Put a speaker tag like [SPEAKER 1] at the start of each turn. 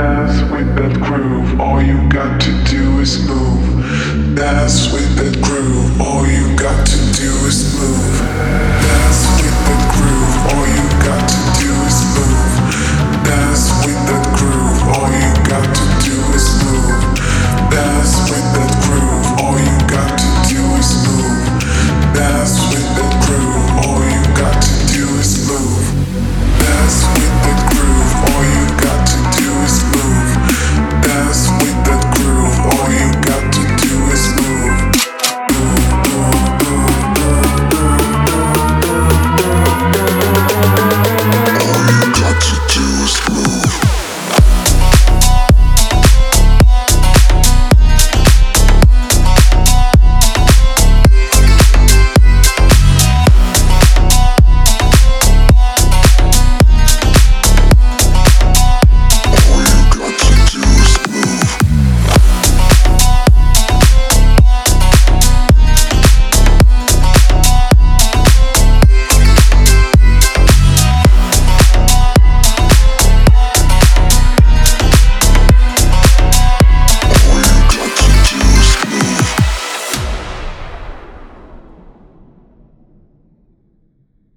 [SPEAKER 1] dance with that groove. All you got to do is move. Dance with that